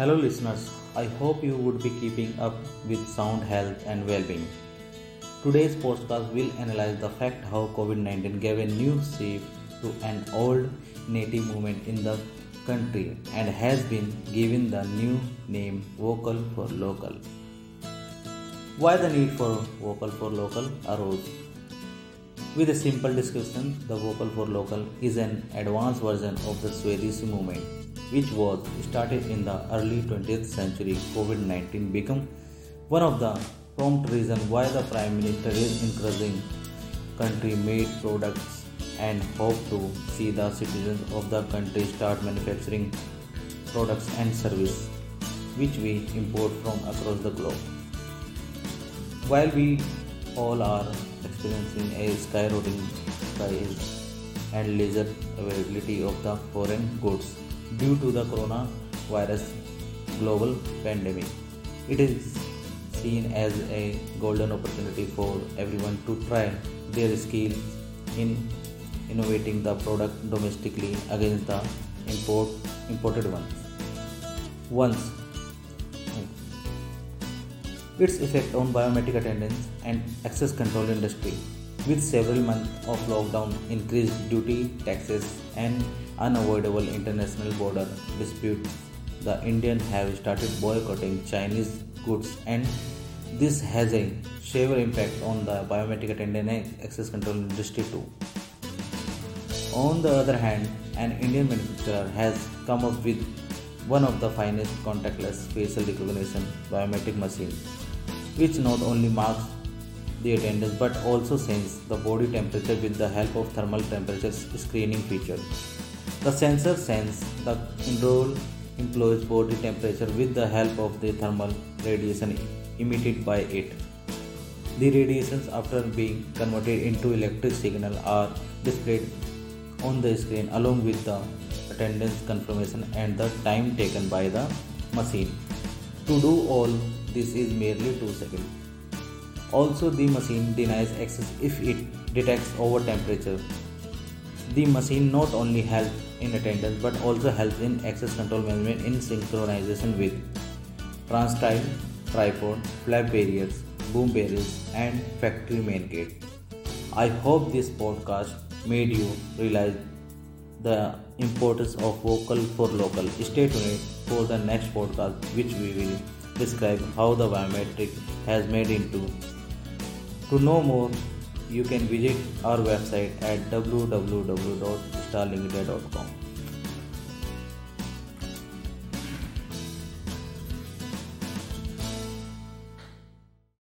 Hello, listeners. I hope you would be keeping up with sound health and well being. Today's podcast will analyze the fact how COVID 19 gave a new shape to an old native movement in the country and has been given the new name Vocal for Local. Why the need for Vocal for Local arose? With a simple description, the Vocal for Local is an advanced version of the Swadeshi movement, which was started in the early 20th century. COVID 19 became one of the prompt reasons why the Prime Minister is encouraging country made products and hope to see the citizens of the country start manufacturing products and services which we import from across the globe. While we all are experiencing a skyrocketing price and lesser availability of the foreign goods due to the coronavirus global pandemic. It is seen as a golden opportunity for everyone to try their skills in innovating the product domestically against the import imported ones. Once its effect on biometric attendance and access control industry. With several months of lockdown, increased duty taxes, and unavoidable international border disputes, the Indians have started boycotting Chinese goods, and this has a severe impact on the biometric attendance access control industry too. On the other hand, an Indian manufacturer has come up with one of the finest contactless facial recognition biometric machines which not only marks the attendance but also sense the body temperature with the help of thermal temperature screening feature. The sensor senses the enrolled employee's body temperature with the help of the thermal radiation emitted by it. The radiations after being converted into electric signal are displayed on the screen along with the attendance confirmation and the time taken by the machine. To do all this is merely 2 seconds. Also the machine denies access if it detects over temperature. The machine not only helps in attendance but also helps in access control management in synchronization with turnstile, tripod, flap barriers, boom barriers and factory main gate. I hope this podcast made you realize the importance of vocal for local. Stay tuned for the next podcast which we will describe how the biometric has made into. To know more, you can visit our website at www.starlinkindia.com.